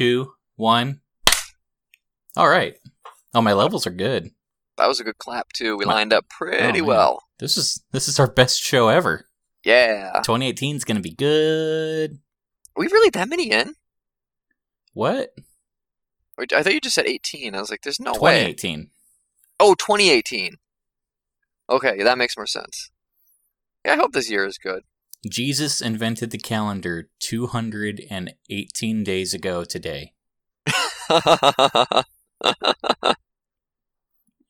two, one. All right. Oh, my levels are good. That was a good clap too. We My- lined up Oh, pretty man. well. This is this is our best show ever. Yeah. 2018 is gonna be good. Are we really that many in? What? I thought you just said 18. I was like, there's no way. 2018. Oh, 2018. Okay, that makes more sense. Yeah, I hope this year is good. Jesus invented the calendar 218 days ago today.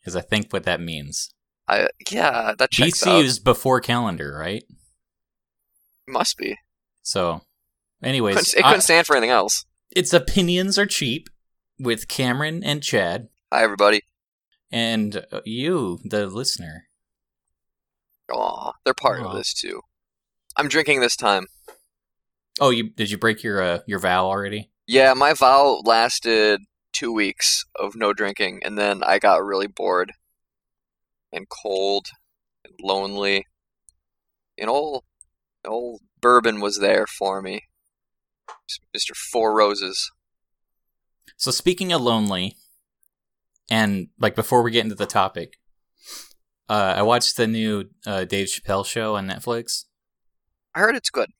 Is I think what that means. I yeah, that checks BC out. is before calendar, right? Must be. So, anyways, Couldn't, it couldn't stand for anything else. its opinions are cheap with Cameron and Chad Hi, everybody. and uh, you, the listener. Aw, they're part Aw. of this too. I'm drinking this time. Oh, you did you break your uh, your vow already? Yeah, my vow lasted two weeks of no drinking, and then I got really bored and cold and lonely. And old, old bourbon was there for me. Mr. Four Roses. So speaking of lonely, and like before we get into the topic, uh, I watched the new uh, Dave Chappelle show on Netflix. I heard it's good.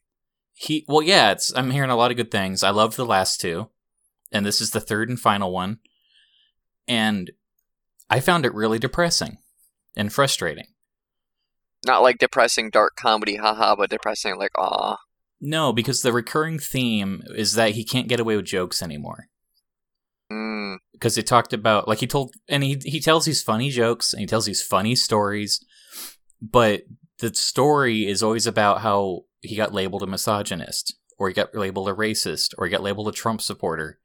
He well, yeah, it's I'm hearing a lot of good things. I loved the last two, and this is the third and final one, and I found it really depressing and frustrating. Not like depressing dark comedy, haha, but depressing like aw. No, because the recurring theme is that he can't get away with jokes anymore. Mm, because he talked about like he told and he he tells these funny jokes and he tells these funny stories but the story is always about how he got labeled a misogynist or he got labeled a racist or he got labeled a Trump supporter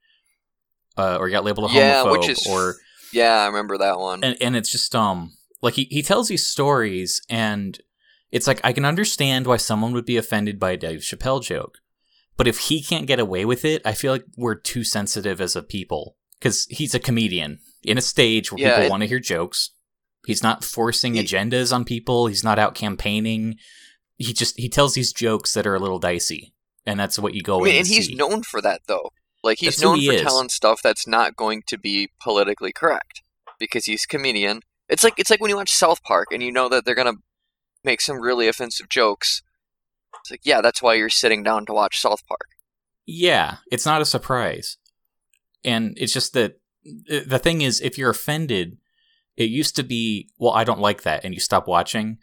uh, or he got labeled a Yeah, homophobe which is- or yeah, I remember that one. and and it's just um like he, he tells these stories and it's like I can understand why someone would be offended by a Dave Chappelle joke. But if he can't get away with it, I feel like we're too sensitive as a people because he's a comedian in a stage where Yeah, people want to hear jokes. He's not forcing He- agendas on people. He's not out campaigning. He just he tells these jokes that are a little dicey, and that's what you go I mean, in and he's known for that though. Like he's That's known he for is. telling stuff that's not going to be politically correct because he's a comedian. It's like it's like when you watch South Park and you know that they're gonna make some really offensive jokes. It's like, yeah, that's why you're sitting down to watch South Park. Yeah, it's not a surprise. And it's just that the thing is, if you're offended, it used to be, well, I don't like that, and you stop watching.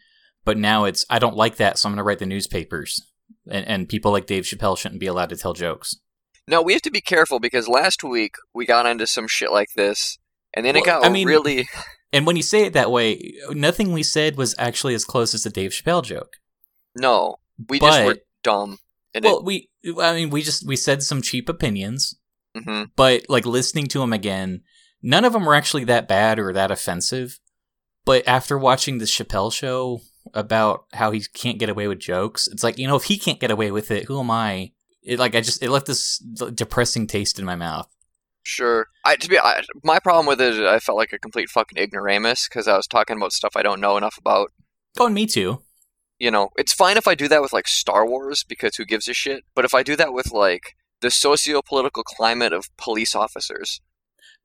But now it's, I don't like that, so I'm going to write the newspapers. And, and people like Dave Chappelle shouldn't be allowed to tell jokes. No, we have to be careful because last week we got into some shit like this, and then it Well, got I mean- really. And when you say it that way, nothing we said was actually as close as the Dave Chappelle joke. No, we just were dumb. And Well, we, I mean, we just, we said some cheap opinions, it, mhm. but like listening to them again, none of them were actually that bad or that offensive. But after watching the Chappelle show about how he can't get away with jokes, it's like you know if he can't get away with it, who am I? It like I just it left this depressing taste in my mouth. Sure. I to be I, my problem with it, is I felt like a complete fucking ignoramus because I was talking about stuff I don't know enough about. Oh, and me too. You know, it's fine if I do that with like Star Wars because who gives a shit. But if I do that with like the socio-political climate of police officers,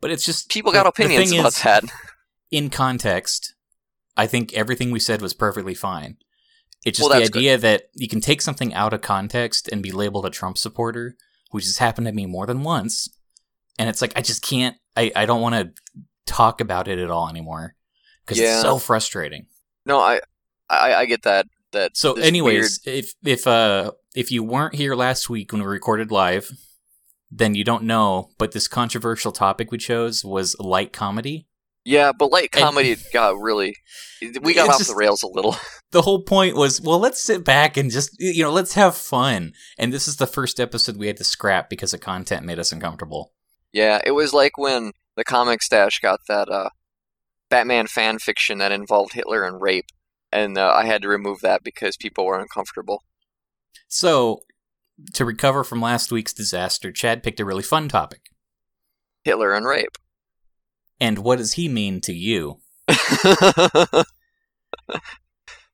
But it's just people the- got the opinions thing about is, that. In context, I think everything we said was perfectly fine. It's just Well, the that's good. idea that you can take something out of context and be labeled a Trump supporter, which has happened to me more than once. And it's like I just can't. I I don't want to talk about it at all anymore because Yeah. it's so frustrating. No, I, I, I get that. That So, anyways, if if uh if you weren't here last week when we recorded live, then you don't know. But this controversial topic we chose was light comedy. yeah, but light And- comedy got really, we got off just- the rails a little. The whole point was, well, let's sit back and just you know, let's have fun. And this is the first episode we had to scrap because the content made us uncomfortable. Yeah, it was like when the comic stash got that uh, Batman fan fiction that involved Hitler and rape, and uh, I had to remove that because people were uncomfortable. So, to recover from last week's disaster, Chad picked a really fun topic. Hitler and rape. And what does he mean to you?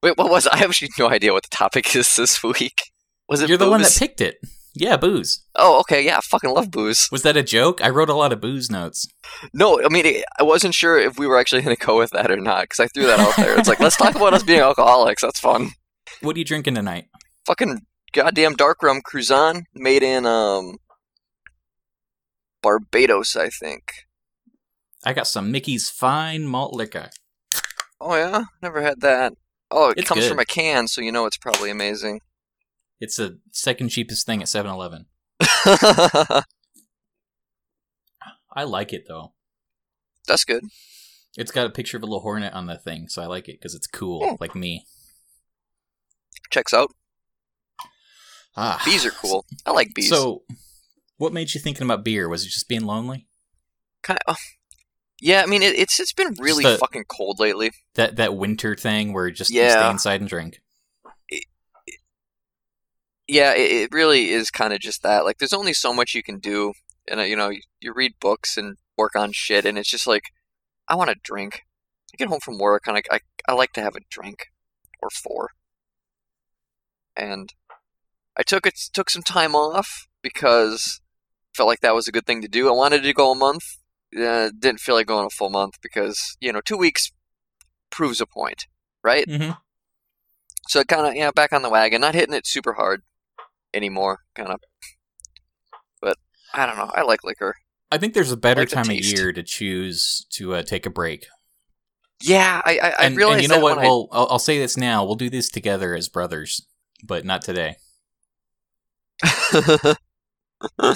Wait, what was? I have actually no idea what the topic is this week. Was it? You're the one that picked it. Yeah, booze. Oh, okay, yeah, I fucking love booze. Was that a joke? I wrote a lot of booze notes. No, I mean, I wasn't sure if we were actually going to go with that or not because I threw that out there. It's like, let's talk about us being alcoholics. That's fun. What are you drinking tonight? Fucking goddamn dark rum Cruzan made in um Barbados, I think. I got some Mickey's Fine Malt Liquor. Oh yeah, never had that. Oh, it It's comes good. from a can, so you know it's probably amazing. It's the second cheapest thing at 7-Eleven. I like it though. That's good. It's got a picture of a little hornet on the thing, so I like it because it's cool, like me. Checks out. Ah, Bees are cool. I like bees. So, what made you thinking about beer? Was it just being lonely? kind of. Yeah, I mean it, it's it's been really the- fucking cold lately. That that winter thing where just you Yeah. stay inside and drink. Yeah, it, it really is kind of just that. Like, there's only so much you can do, and uh, you know, you, you read books and work on shit, and it's just like, I want to drink. I get home from work, and I, I I like to have a drink or four. And I took it took some time off because I felt like that was a good thing to do. I wanted to go a month. Uh, didn't feel like going a full month because you know two weeks proves a point, right? Mm-hmm. So kind of, yeah, back on the wagon, not hitting it super hard anymore, kind of. But I don't know. I like liquor. I think there's a better like time of year to choose to uh, take a break. Yeah, I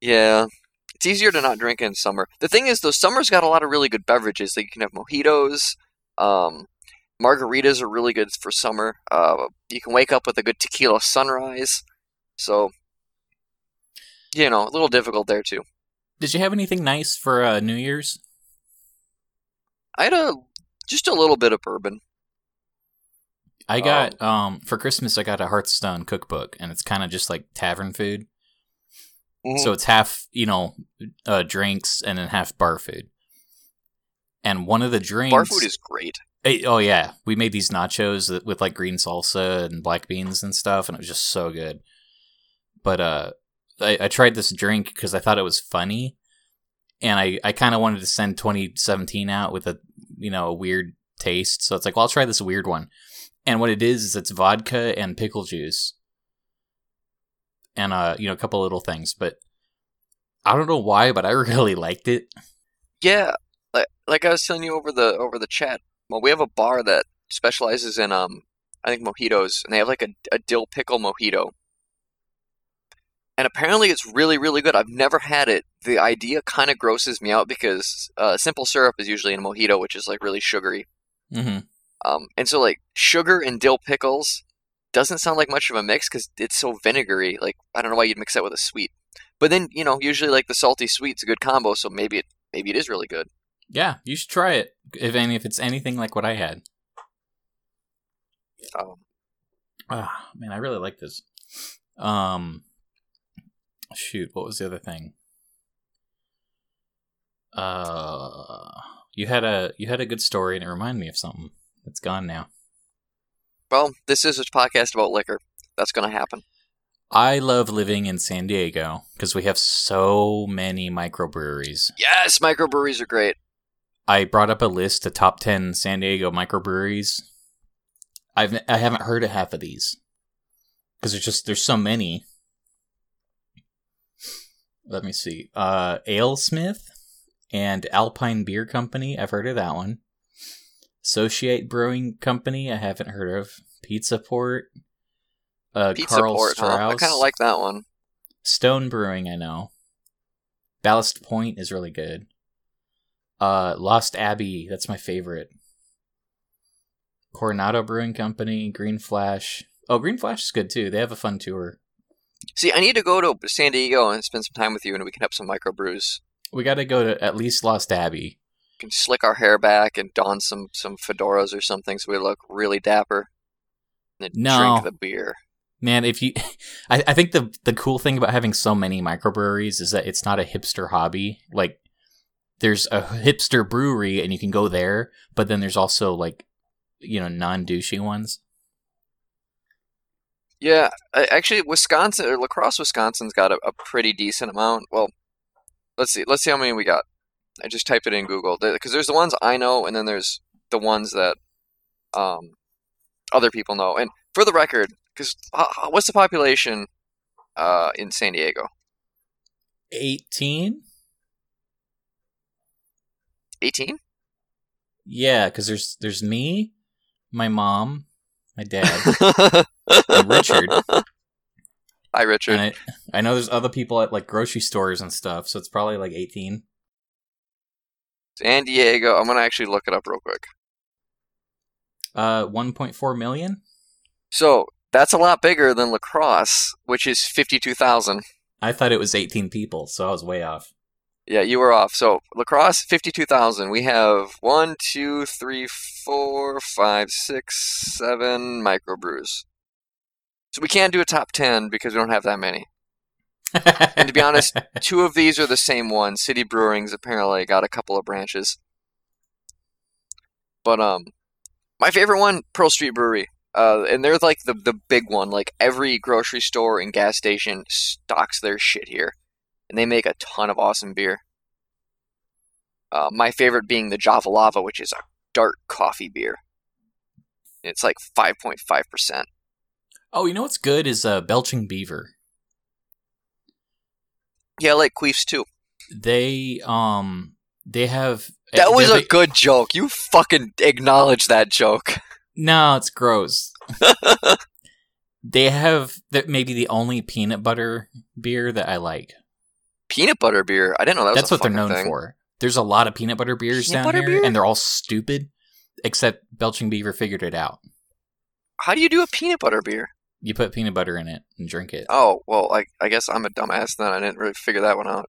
yeah, it's easier to not drink in summer. The thing is, though, summer's got a lot of really good beverages. Like you can have mojitos. Um, margaritas are really good for summer. Uh, you can wake up with a good tequila sunrise. So, you know, a little difficult there too. Did you have anything nice for uh, New Year's? I had a just a little bit of bourbon. I got um for Christmas. I got a Hearthstone cookbook, and it's kind of just like tavern food. Mhm. So it's half, you know, uh, drinks and then half bar food. And one of the drinks, Bar food is great. Eh, oh yeah, we made these nachos that- with like green salsa and black beans and stuff, and it was just so good. But uh, I, I tried this drink because I thought it was funny, and I I kind of wanted to send 2017 out with a you know a weird taste. So it's like, well, I'll try this weird one. And what it is is it's vodka and pickle juice, and uh, you know, a couple little things. But I don't know why, but I really liked it. Yeah, like, like I was telling you over the over the chat. Well, we have a bar that specializes in um, I think mojitos, and they have like a, a dill pickle mojito. And apparently, it's really really good. I've never had it. The idea kind of grosses me out because uh, simple syrup is usually in a mojito, which is like really sugary. hmm Um, and so like sugar and dill pickles doesn't sound like much of a mix because it's so vinegary. Like I don't know why you'd mix that with a sweet. But then you know usually like the salty sweet's a good combo, so maybe it maybe it is really good. Yeah, you should try it. If any, if it's anything like what I had. Um, Ah, man, I really like this. Um, shoot, what was the other thing? Uh, you had a you had a good story, and it reminded me of something. It's gone now. well, this is a podcast about liquor. That's gonna happen. I love living in San Diego because we have so many microbreweries. Yes, microbreweries are great. I brought up a list of top ten San Diego microbreweries. I've I haven't heard of half of these because there's just there's so many. Let me see. Uh, AleSmith and Alpine Beer Company. I've heard of that one. Associate Brewing Company. I haven't heard of. Pizza Port. Uh, Pizza Carl Port, huh? I kind of like that one. Stone Brewing, I know. Ballast Point is really good. Uh, Lost Abbey, that's my favorite. Coronado Brewing Company, Green Flash. Oh, Green Flash is good too. They have a fun tour. See, I need to go to San Diego and spend some time with you, and we can have some microbrews. We got to go to at least Lost Abbey. Can slick our hair back and don some some fedoras or something, so we look really dapper. And then No. drink the beer. Man, if you, I, I think the the cool thing about having so many microbreweries is that it's not a hipster hobby. Like, there's a hipster brewery and you can go there, but then there's also like, you know, non douchey ones. Yeah, actually, Wisconsin or La Crosse, Wisconsin's got a, a pretty decent amount. Well, let's see. Let's see how many we got. I just typed it in Google because there's the ones I know, and then there's the ones that um, other people know. And for the record, because what's the population uh, in San Diego? 18? 18? Yeah, because there's there's me, my mom, my dad, and Richard. Hi, Richard. And I, I know there's other people at like grocery stores and stuff, so it's probably like 18. San Diego. I'm gonna actually look it up real quick. Uh, 1.4 million. So that's a lot bigger than La Crosse, which is 52,000. I thought it was 18 people, so I was way off. Yeah, you were off. So La Crosse, fifty-two thousand. We have one, two, three, four, five, six, seven microbrews. So we can't do a top ten because we don't have that many. And to be honest, two of these are the same one. City Brewing's apparently got a couple of branches. But um, my favorite one, Pearl Street Brewery. Uh, and they're like the the big one. Like every grocery store and gas station stocks their shit here and they make a ton of awesome beer. Uh, my favorite being the Java Lava, which is a dark coffee beer. It's like 5.5%. oh, you know what's good is uh, Belching Beaver. Yeah, I like Queefs too. They um they have That was a good joke. You fucking acknowledge that joke. no, it's gross. they have that maybe the only peanut butter beer that I like. Peanut butter beer. I didn't know that was That's what they're known thing. for. There's a lot of peanut butter beers Peanut down butter here, beer? and they're all stupid. Except Belching Beaver figured it out. How do you do a peanut butter beer? You put peanut butter in it and drink it. Oh, well, I, I guess I'm a dumbass then. I didn't really figure that one out.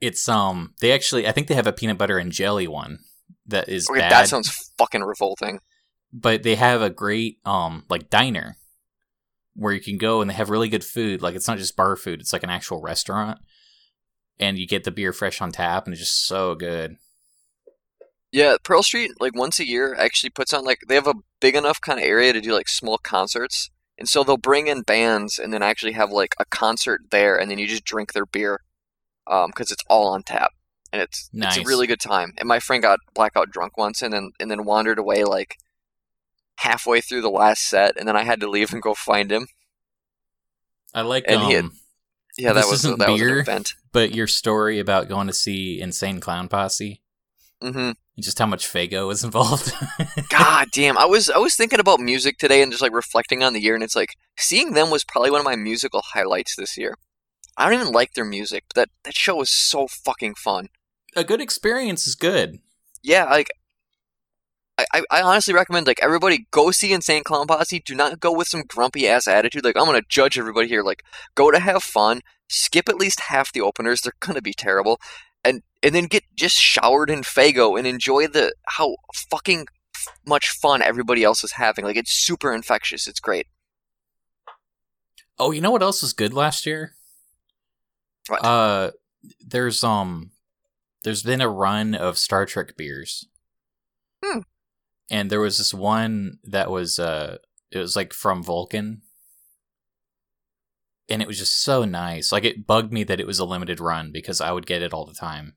It's um they actually I think they have a peanut butter and jelly one that is Okay, bad, that sounds fucking revolting. but they have a great um like diner where you can go and they have really good food. Like it's not just bar food; it's like an actual restaurant, and you get the beer fresh on tap, and it's just so good. Yeah, Pearl Street, like once a year, actually puts on like they have a big enough kind of area to do like small concerts, and so they'll bring in bands and then actually have like a concert there, and then you just drink their beer, um, because it's all on tap, and it's it's a really good time. And my friend got blackout drunk once, and then and then wandered away like halfway through the last set, and then I had to leave and go find him. I like And um, had- Yeah, that was that was an beer. event. but your story about going to see Insane Clown Posse, hmm just how much Faygo was involved. God damn, I was I was thinking about music today and just like reflecting on the year, and it's like seeing them was probably one of my musical highlights this year. I don't even like their music, but that that show was so fucking fun. a good experience is good. Yeah, like I, I, I honestly recommend like everybody go see Insane Clown Posse. Do not go with some grumpy ass attitude. Like I'm gonna judge everybody here. Like go to have fun. Skip at least half the openers. They're gonna be terrible, and and then get just showered in Faygo and enjoy the how fucking f- much fun everybody else is having. Like it's super infectious. It's great. Oh, you know what else was good last year? What? Uh, there's um, there's been a run of Star Trek beers. Hmm. And there was this one that was uh, it was like from Vulcan, and it was just so nice. Like it bugged me that it was a limited run because I would get it all the time.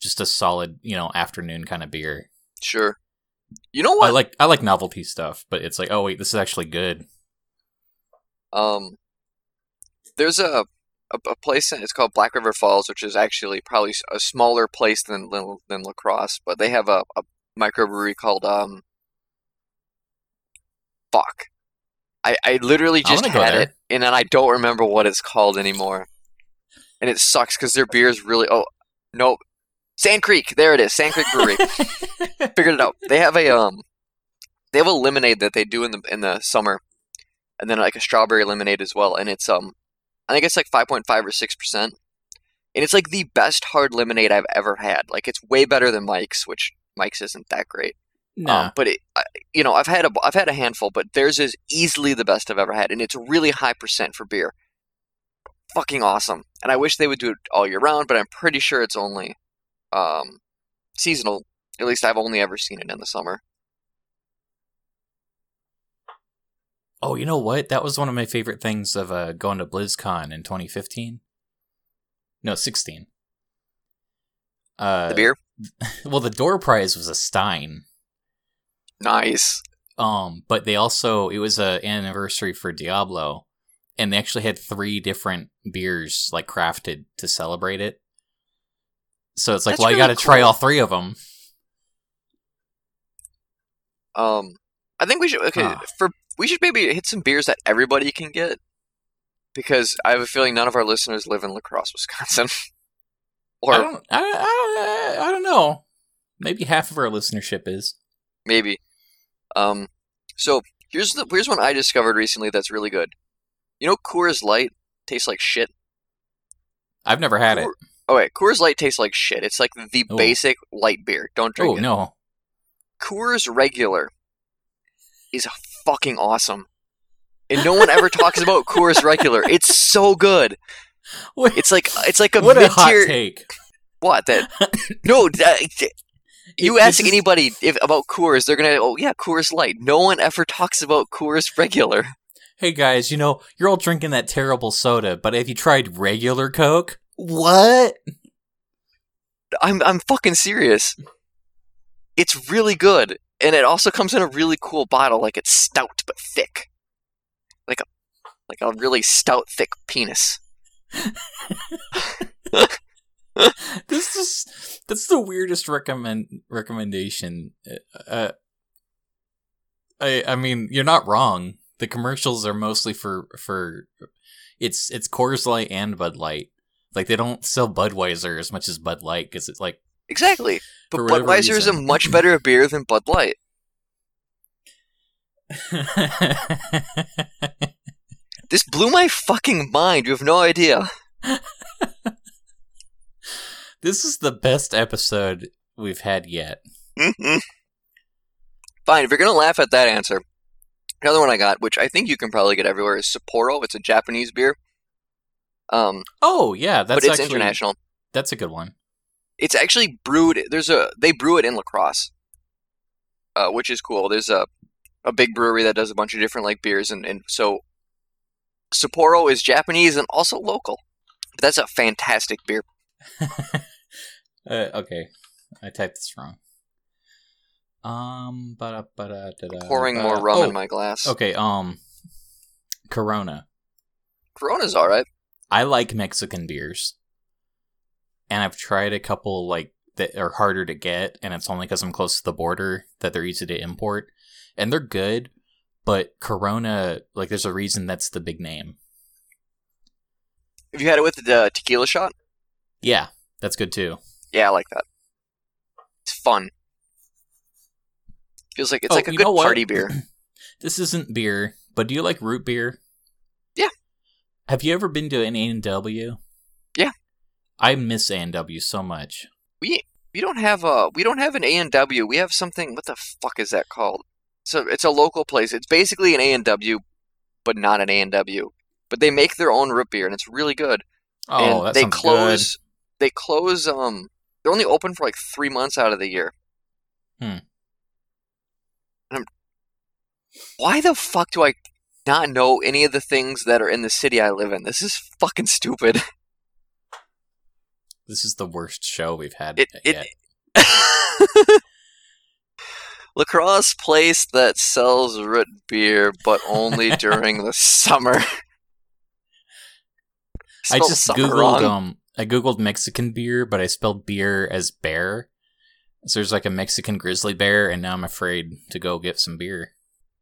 Just a solid, you know, afternoon kind of beer. Sure. You know what? I like I like novelty stuff, but it's like, oh wait, this is actually good. Um, there's a, a a place. It's called Black River Falls, which is actually probably a smaller place than than, than La Crosse, but they have a, a microbrewery called um. Fuck. I, I literally just wanna had it, and then I don't remember what it's called anymore. And it sucks because their beer is really. Oh, no. Sand Creek. There it is. Sand Creek Brewery. figured it out. They have a um, they have a lemonade that they do in the in the summer, and then like a strawberry lemonade as well. And it's um, I think it's like five point five or six percent, and it's like the best hard lemonade I've ever had. Like it's way better than Mike's, which Mike's isn't that great. Nah, Um, but it, you know, I've had a I've had a handful, but theirs is easily the best I've ever had, and it's really high percent for beer. Fucking awesome, and I wish they would do it all year round, but I'm pretty sure it's only um, seasonal. At least I've only ever seen it in the summer. Oh, you know what? That was one of my favorite things of uh, going to BlizzCon in 2015. No, 16. Uh, The beer, Well, the door prize was a Stein. Nice. Um, but they also it was a anniversary for Diablo, and they actually had three different beers like crafted to celebrate it. So it's like, That's well, you got to try all three of them. Um, I think we should okay for we should maybe hit some beers that everybody can get because I have a feeling none of our listeners live in La Crosse, Wisconsin. or I don't, I, I, I don't know. Maybe half of our listenership is. maybe. Um, so here's the here's one I discovered recently that's really good. You know, Coors Light tastes like shit. I've never had it. Coor- Oh wait, Coors Light tastes like shit. It's like the Oh. basic light beer. Don't drink Oh it. no! Coors Regular is fucking awesome. And no one ever talks about Coors Regular. It's so good. What, It's like it's like a what a hot take! What that? No, that, you ask is- anybody if about Coors, they're gonna. Oh yeah, Coors Light. No one ever talks about Coors Regular. Hey guys, you know you're all drinking that terrible soda, but have you tried regular Coke? What? I'm I'm fucking serious. It's really good, and it also comes in a really cool bottle. Like it's stout but thick, like a like a really stout thick penis. this is that's the weirdest recommend recommendation. Uh, I I mean, you're not wrong. The commercials are mostly for for it's it's Coors Light and Bud Light. Like they don't sell Budweiser as much as Bud Light because it's like Exactly. But Budweiser is a much better beer than Bud Light. This blew my fucking mind. You have no idea. this is the best episode we've had yet. Mhm. Fine, if you're gonna laugh at that answer, another one I got, which I think you can probably get everywhere, is Sapporo. It's a Japanese beer. Um, Oh yeah, that's but it's actually international. that's a good one. It's actually brewed. There's a they brew it in La Crosse, uh, which is cool. There's a a big brewery that does a bunch of different like beers, and and so Sapporo is Japanese and also local. But that's a fantastic beer. Uh, okay, I typed this wrong. Um, Pouring more rum oh, in my glass. Okay, um, Corona. Corona's all right. I like Mexican beers, and I've tried a couple like that are harder to get, and it's only because I'm close to the border that they're easy to import, and they're good. But Corona, like, there's a reason that's the big name. Have you had it with the tequila shot? Yeah, that's good too. Yeah, I like that. It's fun. Feels like it's Oh, like a good party beer. This isn't beer, but do you like root beer? Yeah. Have you ever been to an A and W? Yeah. I miss A and W so much. We we don't have a we don't have an A and W. We have something. What the fuck is that called? So it's a local place. It's basically an A and W, but not an A and W. But they make their own root beer, and it's really good. Oh, and that they sounds close. They close. Um, they're only open for like three months out of the year. Hmm. And I'm, why the fuck do I not know any of the things that are in the city I live in? This is fucking stupid. This is the worst show we've had It yet. it. La Crosse place that sells root beer, but only during the summer. I just googled wrong. um I googled Mexican beer, but I spelled beer as bear. So there's like a Mexican grizzly bear, and now I'm afraid to go get some beer.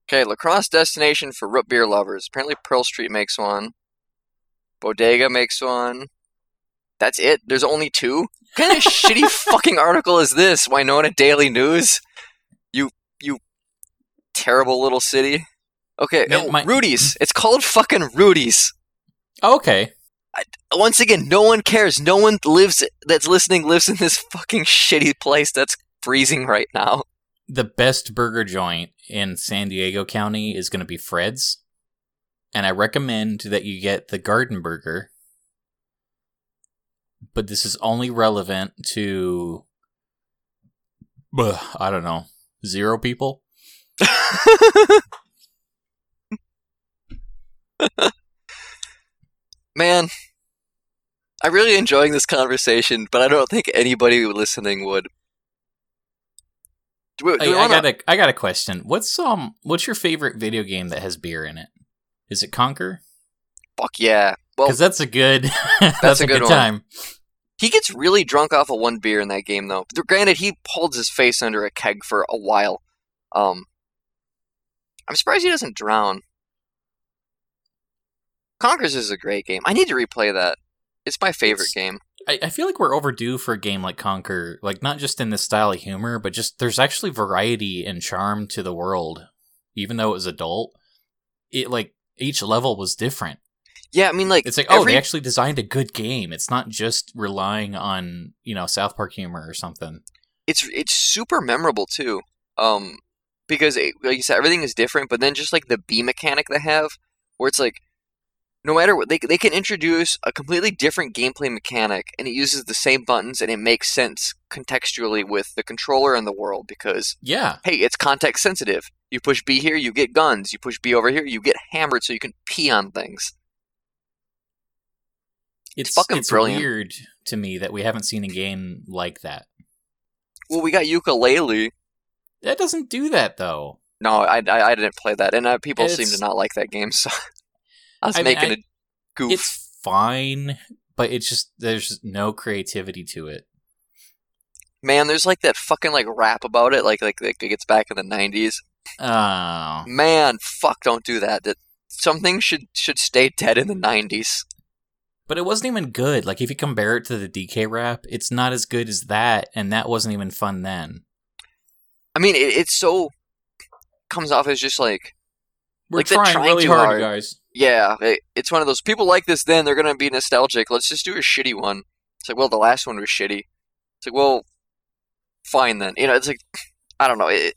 Okay, La Crosse destination for root beer lovers. Apparently, Pearl Street makes one. Bodega makes one. That's it. There's only two. What kind of shitty fucking article is this? Winona Daily News. You you terrible little city. Okay, Man, oh, my- Rudy's. It's called fucking Rudy's. Oh, okay. Once again, no one cares. No one lives that's listening lives in this fucking shitty place that's freezing right now. The best burger joint in San Diego County is going to be Fred's. And I recommend that you get the garden burger. But this is only relevant to ugh, I don't know, zero people. Man, I'm really enjoying this conversation, but I don't think anybody listening would. Do we, do I wanna- got a I got a question. What's um what's your favorite video game that has beer in it? Is it Conker? Fuck yeah. Well, Because that's a good that's, a a good good, one. time. he gets really drunk off of one beer in that game, though. Granted, he holds his face under a keg for a while. Um, I'm surprised he doesn't drown. Conker's is a great game. I need to replay that. It's my favorite It's- game. I, I feel like we're overdue for a game like Conker, like not just in the style of humor, but just there's actually variety and charm to the world. Even though it was adult, it like each level was different. Yeah, I mean, like It's like, oh, they actually designed a good game. It's not just relying on you know South Park humor or something. it's it's super memorable too. Um, because it, like you said, everything is different. But then just like the B mechanic they have, where it's like, no matter what, they they can introduce a completely different gameplay mechanic, and it uses the same buttons, and it makes sense contextually with the controller and the world. Because Yeah, hey, it's context sensitive. You push B here, you get guns. You push B over here, you get hammered, so you can pee on things. it's fucking it's brilliant. weird to me that we haven't seen a game like that. Well, we got Yooka-Laylee. That doesn't do that though. No, I, I, I didn't play that, and uh, people seem to not like that game. So I was I mean, making I- a goof. It's fine, but it's just there's no creativity to it. Man, there's like that fucking like rap about it, like like, like it gets back in the '90s. Oh, Man, fuck, don't do that. That something should should stay dead in the '90s. but it wasn't even good. Like if you compare it to the DK rap, it's not as good as that, and that wasn't even fun then. I mean, it, it's so comes off as just like We're Like, trying, trying really hard, hard. guys. Yeah, it, it's one of those people like this. Then they're gonna be nostalgic. Let's just do a shitty one. It's like, well, the last one was shitty. It's like, well, fine then. You know, it's like I don't know. It,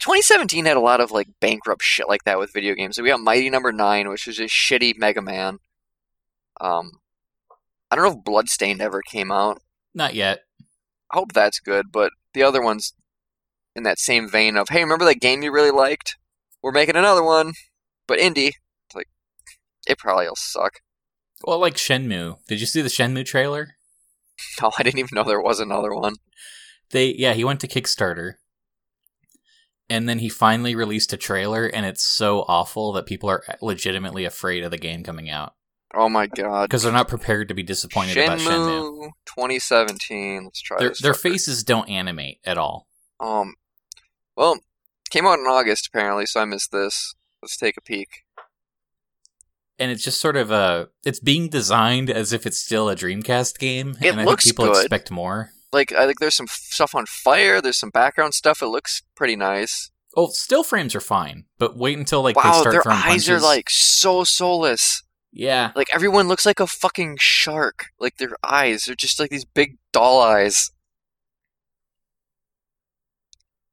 2017 had a lot of like bankrupt shit like that with video games. we got Mighty Number Nine, which was a shitty Mega Man. Um, I don't know if Bloodstained ever came out. Not yet. I hope that's good, but the other ones in that same vein of, hey, remember that game you really liked? We're making another one, but indie. It's like it probably will suck. Well, like Shenmue. Did you see the Shenmue trailer? No, I didn't even know there was another one. They yeah, he went to Kickstarter. And then he finally released a trailer and it's so awful that people are legitimately afraid of the game coming out Oh my god. because they're not prepared to be disappointed about Shenmue. Shenmue 2017. Let's try Their this. their faces don't animate at all. Um, well, came out in August apparently, so I missed this. Let's take a peek. And it's just sort of a it's being designed as if it's still a Dreamcast game It and I think people good. expect more. Like, I think there's some stuff on fire. There's some background stuff. It looks pretty nice. Oh, still frames are fine, but wait until like they wow, start their throwing eyes punches. are like so soulless. yeah, Like everyone looks like a fucking shark. Like their eyes are just like these big doll eyes.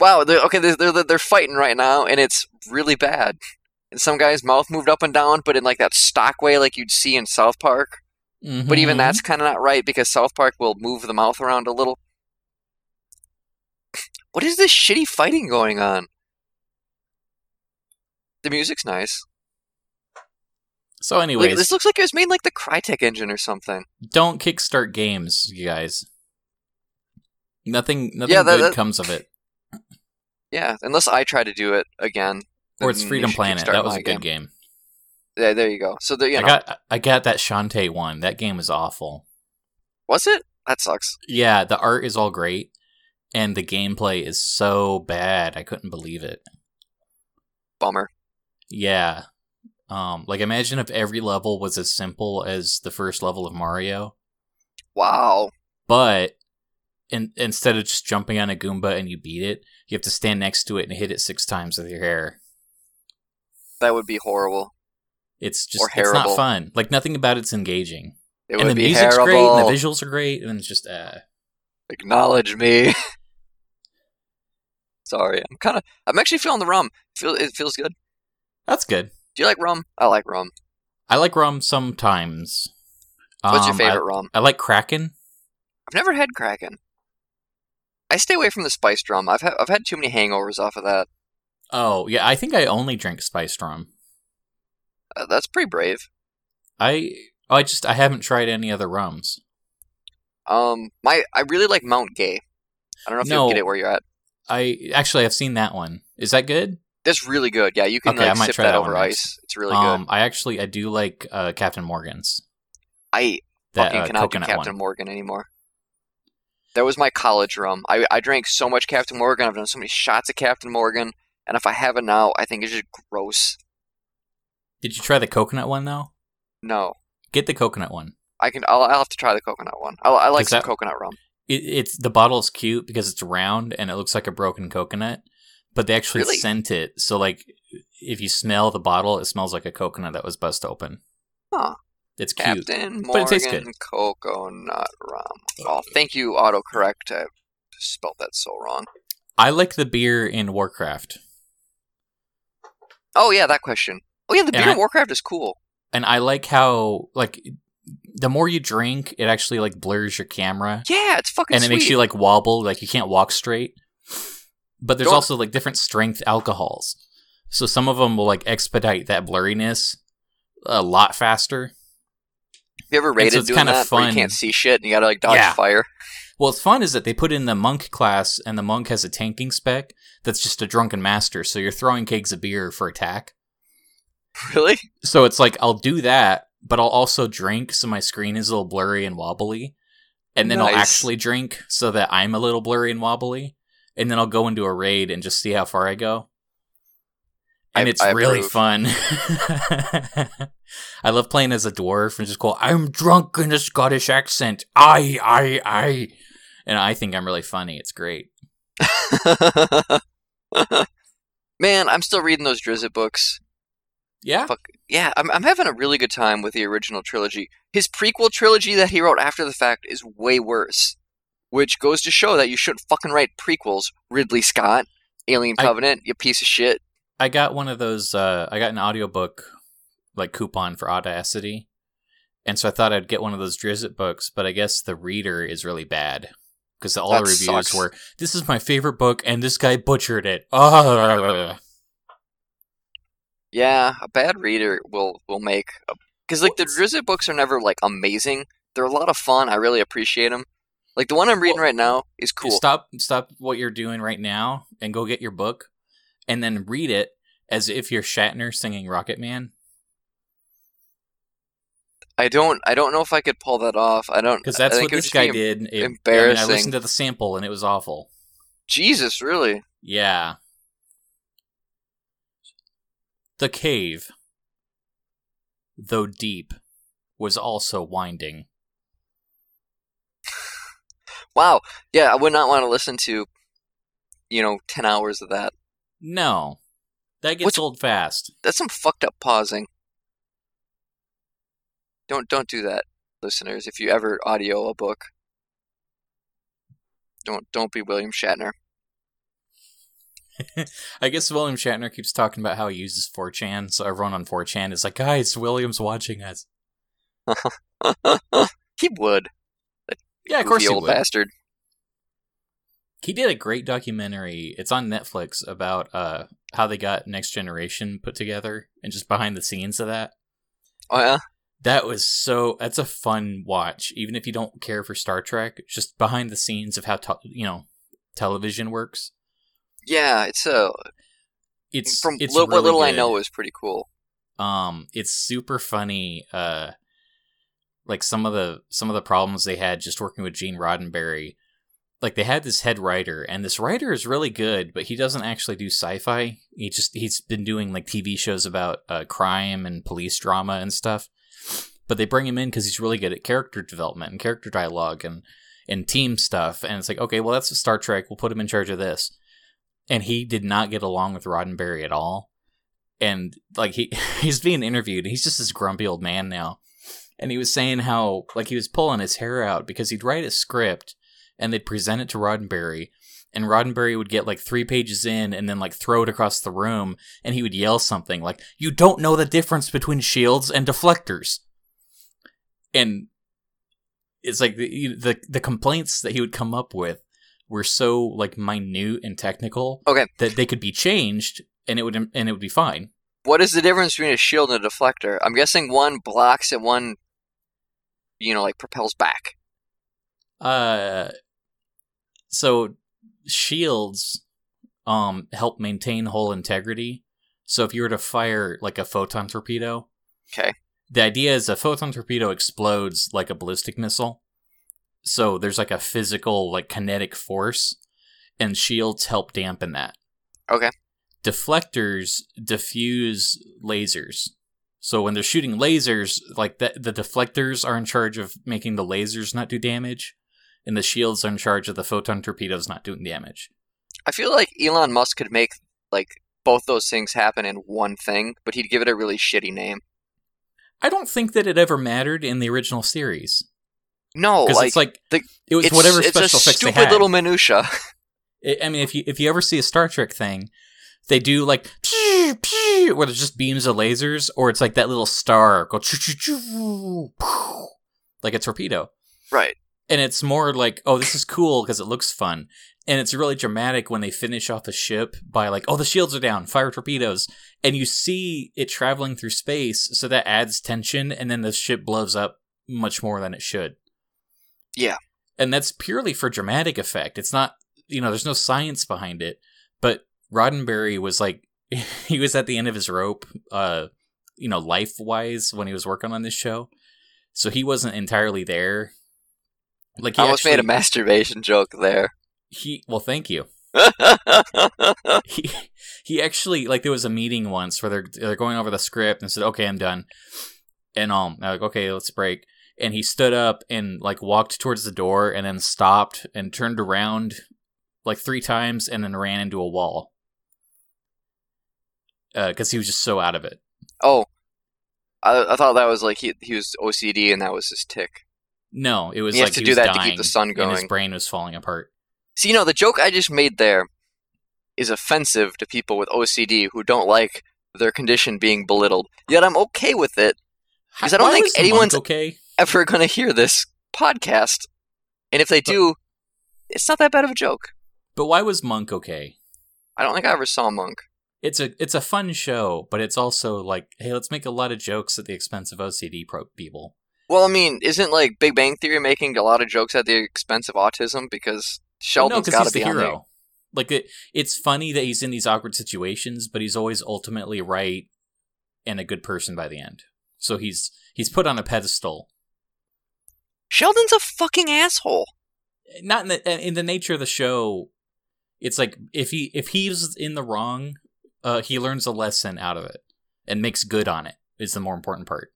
Wow, they're, okay, they're, they're they're fighting right now, and it's really bad. And some guy's mouth moved up and down, but in like that stock way, like you'd see in South Park. Mm-hmm. But even that's kind of not right because South Park will move the mouth around a little. What is this shitty fighting going on? The music's nice. So, Like, anyways, this looks like it was made like the Crytek engine or something. don't kickstart games, you guys. Nothing, nothing Yeah, that- good that- comes of it. Yeah, unless I try to do it again. Or it's Freedom Planet. That was a good game. Yeah, there you go. So there, you I know, got, I got that Shantae one. That game was awful. was it? That sucks. Yeah, the art is all great, and the gameplay is so bad. I couldn't believe it. Bummer. Yeah. Um, like imagine if every level was as simple as the first level of Mario, Wow. but in, instead of just jumping on a Goomba and you beat it, you have to stand next to it and hit it six times with your hair. That would be horrible. It's just it's not fun. Like nothing about it's engaging. It and would the be music's terrible. great, and the visuals are great, and it's just uh Acknowledge me. Sorry, I'm kind of. I'm actually feeling the rum. Feel it feels good. that's good. Do you like rum? I like rum. I like rum sometimes. What's your Um, favorite rum? I, I like Kraken. I've never had Kraken. I stay away from the spiced rum. I've had I've had too many hangovers off of that. Oh yeah, I think I only drink spiced rum. Uh, that's pretty brave. I I just I haven't tried any other rums. Um, my I really like Mount Gay. I don't know if No. you'll get it where you're at. I actually I've seen that one. Is that good? That's really good. Yeah, you can Okay, I like might sip try that, that over ice. next. It's really um, good. I actually I do like uh, Captain Morgan's. I That fucking uh, cannot do Captain one. Morgan anymore. That was my college rum. I, I drank so much Captain Morgan. I've done so many shots of Captain Morgan, and if I have it now, I think it's just gross. Did you try the coconut one though? No, Get the coconut one. I can. I'll, I'll have to try the coconut one. I, I like some that- coconut rum. It, it's the bottle is cute because it's round and it looks like a broken coconut, but they actually Really? scent it. So like, if you smell the bottle, it smells like a coconut that was bust open. Huh. It's cute. Captain But it tastes Morgan good. coconut rum. Oh, thank you, autocorrect. I spelled that so wrong. I like the beer in Warcraft, Oh yeah, that question. Oh yeah, the beer I- in Warcraft is cool. and I like how like the more you drink, it actually like blurs your camera Yeah, it's fucking and it sweet. makes you like wobble, like you can't walk straight. But there's Don't- also like different strength alcohols, so some of them will like expedite that blurriness a lot faster. Have you ever rated it's doing kinda that where you can't see shit and you gotta like dodge Yeah. fire? Well, what's fun is that they put in the monk class, and the monk has a tanking spec that's just a drunken master. So you're throwing kegs of beer for attack. Really? So it's like I'll do that, but I'll also drink, so my screen is a little blurry and wobbly, and then I'll actually drink so that I'm a little blurry and wobbly, and then I'll go into a raid and just see how far I go. And I- it's I really fun. I love playing as a dwarf and just go, I'm drunk in a Scottish accent. I, I, I. And I think I'm really funny. It's great. Man, I'm still reading those Drizzt books. Yeah. Fuck yeah, I'm I'm having a really good time with the original trilogy. His prequel trilogy that he wrote after the fact is way worse, which goes to show that you shouldn't fucking write prequels. Ridley Scott, Alien I- Covenant, you piece of shit. I got one of those. Uh, I got an audiobook like coupon for Audacity, and so I thought I'd get one of those Drizzt books. But I guess the reader is really bad because all That the reviews sucks. were, "This is my favorite book," and this guy butchered it. Ah. Yeah, a bad reader will will make because like the Drizzt books are never like amazing. They're a lot of fun. I really appreciate them. Like the one I'm reading Well, right now is cool. Stop, stop what you're doing right now, and go get your book, and then read it as if you're Shatner singing Rocket Man, I don't I don't know if I could pull that off. I don't because that's what this guy be did. It- I mean, I listened to the sample, and it was awful. Jesus, really? Yeah. The cave, though deep, was also winding. Wow. Yeah, I would not want to listen to, you know, ten hours of that. No, that gets What's- old fast. That's some fucked up pausing. Don't don't do that, listeners. If you ever audio a book, don't don't be William Shatner. I guess William Shatner keeps talking about how he uses 4chan, so everyone on 4chan is like, guys, William's watching us. he would. Yeah, of course he old would. bastard. He did a great documentary. It's on Netflix about uh, how they got Next Generation put together and just behind the scenes of that. Oh yeah. That was so. That's a fun watch, even if you don't care for Star Trek. Just behind the scenes of how te- you know television works. Yeah, it's a It's from it's li- what really little I know is pretty cool. Um, it's super funny. Uh, like some of the some of the problems they had just working with Gene Roddenberry. Like they had this head writer, and this writer is really good, but he doesn't actually do sci-fi. He just he's been doing like TV shows about uh, crime and police drama and stuff. But they bring him in because he's really good at character development and character dialogue and and team stuff. And it's like, okay, well that's Star Trek. We'll put him in charge of this. And he did not get along with Roddenberry at all and like he he's being interviewed he's just this grumpy old man now and he was saying how like he was pulling his hair out because he'd write a script and they'd present it to roddenberry and roddenberry would get like three pages in and then like throw it across the room and he would yell something like you don't know the difference between shields and deflectors and it's like the the, the complaints that he would come up with were so like minute and technical Okay. that they could be changed and it would and it would be fine. What is the difference between a shield and a deflector? I'm guessing one blocks and one, you know, like propels back. Uh, so shields um help maintain hull integrity. So if you were to fire like a photon torpedo, Okay. the idea is a photon torpedo explodes like a ballistic missile. So there's like a physical, like kinetic force, and shields help dampen that. Okay. Deflectors diffuse lasers. So when they're shooting lasers, like the, the deflectors are in charge of making the lasers not do damage, and the shields are in charge of the photon torpedoes not doing damage. I feel like Elon Musk could make like both those things happen in one thing, but he'd give it a really shitty name. I don't think that it ever mattered in the original series No, because like, it's like the- it was whatever it's special a effects they stupid had. little minutia. I mean, if you if you ever see a Star Trek thing, they do like pew, pew, where there's just beams of lasers, or it's like that little star go choo, choo, choo, like a torpedo, right. And it's more like, oh, this is cool because it looks fun, and it's really dramatic when they finish off a ship by like, oh, the shields are down, fire torpedoes, and you see it traveling through space, so that adds tension, and then the ship blows up much more than it should. Yeah. and that's purely for dramatic effect. It's not, you know, there's no science behind it. But Roddenberry was like, he was at the end of his rope, uh, you know, life wise when he was working on this show. So he wasn't entirely there. Like he I almost made a masturbation joke there. He well, thank you. He he actually like there was a meeting once where they're they're going over the script and said, "Okay, I'm done." And um, like, "Okay, let's break." And he stood up and like walked towards the door and then stopped and turned around like three times and then ran into a wall because he was just so out of it. oh, I, I thought that was like he he was OCD and that was his tick. No, it was He has like to he do was that to keep dying the sun and his brain was falling apart. See, you know, the joke I just made there is offensive to people with OCD who don't like their condition being belittled. Yet I'm okay with it because I don't Why think anyone's- okay. ever going to hear this podcast. And if they do, it's not that bad of a joke. But why was Monk okay? I don't think I ever saw Monk. it's a it's a fun show, but it's also like, hey, let's make a lot of jokes at the expense of OCD pro people. Well, I mean, isn't like Big Bang Theory making a lot of jokes at the expense of autism because Sheldon's no, got to be the on there. hero. Like it, it's funny that he's in these awkward situations, but he's always ultimately right and a good person by the end. So he's he's put on a pedestal. Sheldon's a fucking asshole. Not in the in the nature of the show. It's like if he if he's in the wrong, uh, he learns a lesson out of it and makes good on it. Is the more important part.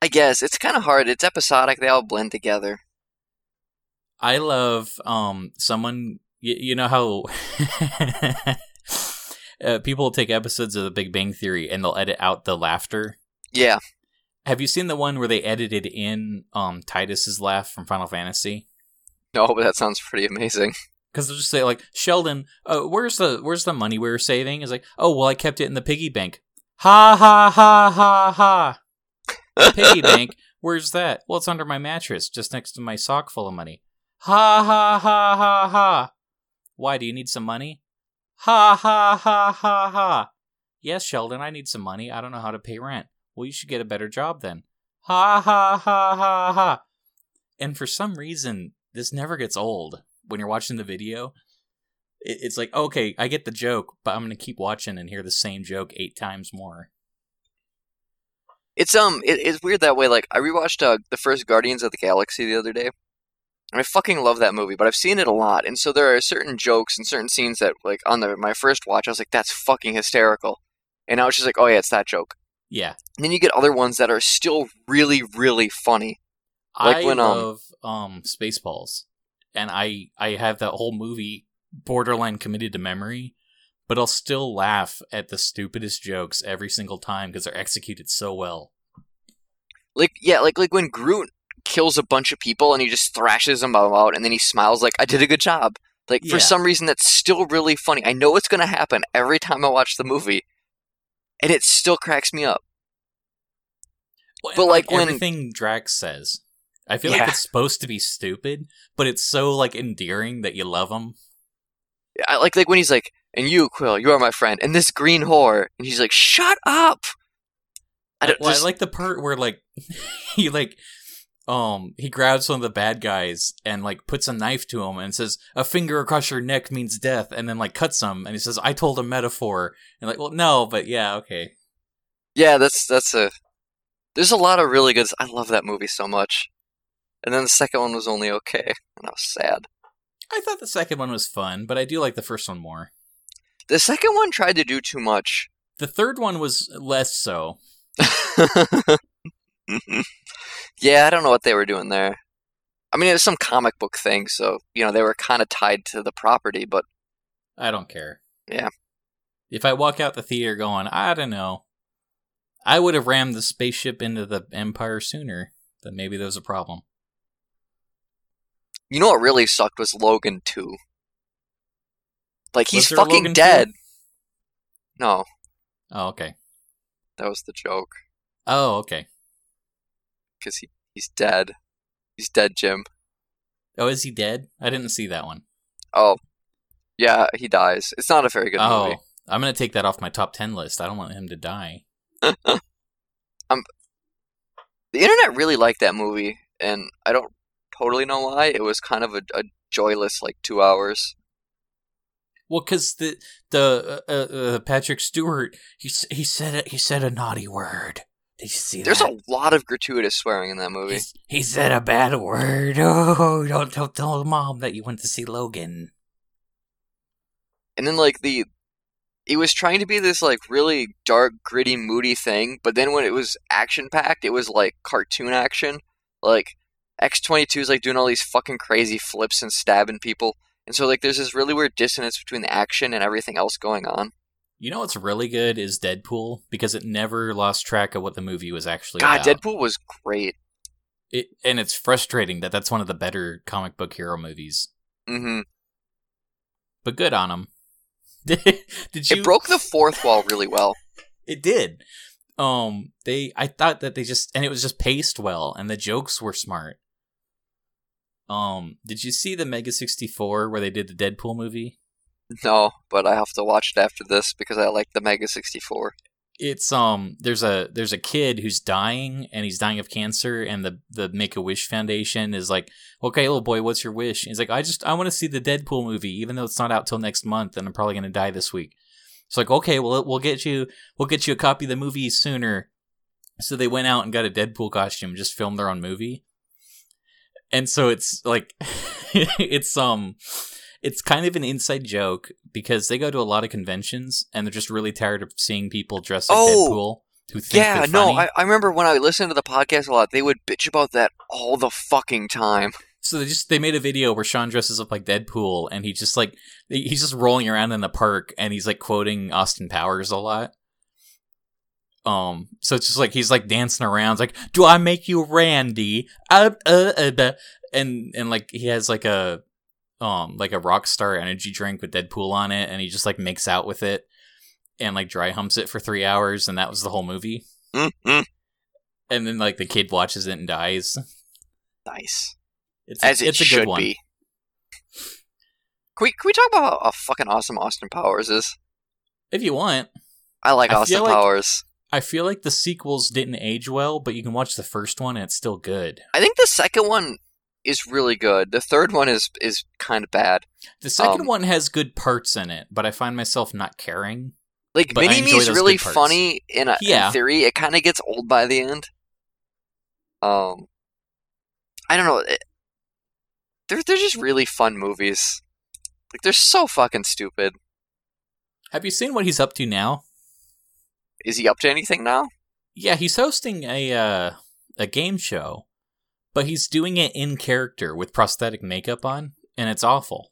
I guess it's kind of hard. It's episodic. They all blend together. I love um someone you, you know how uh, people take episodes of The Big Bang Theory and they'll edit out the laughter. Yeah. Have you seen the one where they edited in um Tidus's laugh from Final Fantasy? No, but that sounds pretty amazing. Because they'll just say like Sheldon, uh, where's the where's the money we were saving? Is like, oh well, I kept it in the piggy bank. Ha ha ha ha ha. Piggy bank. Where's that? Well, it's under my mattress, just next to my sock full of money. Ha ha ha ha ha. Why do you need some money? Ha ha ha ha ha. Yes, Sheldon, I need some money. I don't know how to pay rent. Well, you should get a better job then. Ha ha ha ha ha. And for some reason, this never gets old when you're watching the video. It's like, okay, I get the joke, but I'm going to keep watching and hear the same joke eight times more. It's um, it, it's weird that way. Like I rewatched uh, the first Guardians of the Galaxy the other day, and I fucking love that movie. But I've seen it a lot, and so there are certain jokes and certain scenes that, like on the my first watch, I was like, "That's fucking hysterical," and now it's just like, "Oh yeah, it's that joke." Yeah. And then you get other ones that are still really, really funny. Like I when, um, love um Spaceballs, and I I have that whole movie borderline committed to memory, but I'll still laugh at the stupidest jokes every single time because they're executed so well. Like yeah, like like when Groot kills a bunch of people and he just thrashes them all out, and then he smiles like, "I did a good job." Like for some reason, that's still really funny. I know it's gonna happen every time I watch the movie, and it still cracks me up. Well, But, and, like, when- everything Drax says, I feel Yeah. like it's supposed to be stupid, but it's so like endearing that you love him. I like like when he's like and you, Quill, you are my friend, and this green whore, and he's like, "Shut up." I don't well, just, I like the part where like he like um he grabs one of the bad guys and like puts a knife to him and says a finger across your neck means death and then like cuts him and he says I told a metaphor and like well no but yeah okay yeah, that's that's a. There's a lot of really good. I love that movie so much, and then the second one was only okay, and I was sad. I thought the second one was fun but I do like the first one more The second one tried to do too much. the third one was less so yeah, I don't know what they were doing there. I mean, it was some comic book thing, so you know they were kind of tied to the property, but I don't care Yeah. if I walk out the theater going I don't know I would have rammed the spaceship into the Empire sooner then maybe there was a problem you know what really sucked was Logan two. Like he's Was there a fucking Logan 2? dead. No, oh okay that was the joke oh okay because he he's dead. He's dead, Jim. oh is he dead I didn't see that one Oh, yeah, he dies. It's not a very good oh, movie. I'm gonna take that off my top ten list. I don't want him to die. Um, the internet really liked that movie, and I don't totally know why. It was kind of a, a joyless like two hours. Well, because the the uh, uh, uh, Patrick Stewart he he said it, he said a naughty word. Did you see There's that? a lot of gratuitous swearing in that movie. He's- he said a bad word. Oh, don't, don't tell mom that you went to see Logan. and then like the it was trying to be this like really dark gritty moody thing but then when it was action packed it was like cartoon action like x22 is like doing all these fucking crazy flips and stabbing people and so like there's this really weird dissonance between the action and everything else going on You know what's really good is Deadpool because it never lost track of what the movie was actually god about. deadpool was great It, and it's frustrating that that's one of the better comic book hero movies. hmm But good on him. Did you? it broke the fourth wall really well It did. Um, they I thought that they just and it was just paced well and the jokes were smart. Um, did you see the Mega 64 where they did the Deadpool movie? no but i have to watch it after this because i like the mega 64 It's um there's a there's a kid who's dying and he's dying of cancer and the the Make a Wish Foundation is like, "Okay, little boy, what's your wish?" And he's like, "I just I want to see the Deadpool movie even though it's not out till next month and I'm probably going to die this week." It's like, "Okay, well we'll get you we'll get you a copy of the movie sooner." So they went out and got a Deadpool costume, and just filmed their own movie. And so it's like it's um it's kind of an inside joke because they go to a lot of conventions and they're just really tired of seeing people dressed like Oh, Deadpool who think yeah no. I, I remember when i listened to the podcast a lot they would bitch about that all the fucking time So they just they made a video where Sean dresses up like Deadpool and he just like he's just rolling around in the park and he's like quoting Austin Powers a lot. Um, so it's just like he's like dancing around, it's like, "Do I make you Randy?" Uh, uh, uh, and and like he has like a um like a Rockstar energy drink with Deadpool on it, and he just like makes out with it and like dry humps it for three hours, and that was the whole movie. Mm-mm. And then like the kid watches it and dies. nice It's as it it's a should good one. be. Can we, can we talk about how fucking awesome Austin Powers is? If you want. I like I Austin like- Powers. I feel like the sequels didn't age well, but you can watch the first one and it's still good. I think the second one is really good. The third one is is kind of bad. The second Um, one has good parts in it, but I find myself not caring. Like Mini Me is really funny in, a, Yeah. in theory. It kind of gets old by the end. Um, I don't know. It, they're they're just really fun movies. Like they're so fucking stupid. Have you seen what he's up to now? Is he up to anything now? Yeah, he's hosting a uh, a game show, but he's doing it in character with prosthetic makeup on, and it's awful.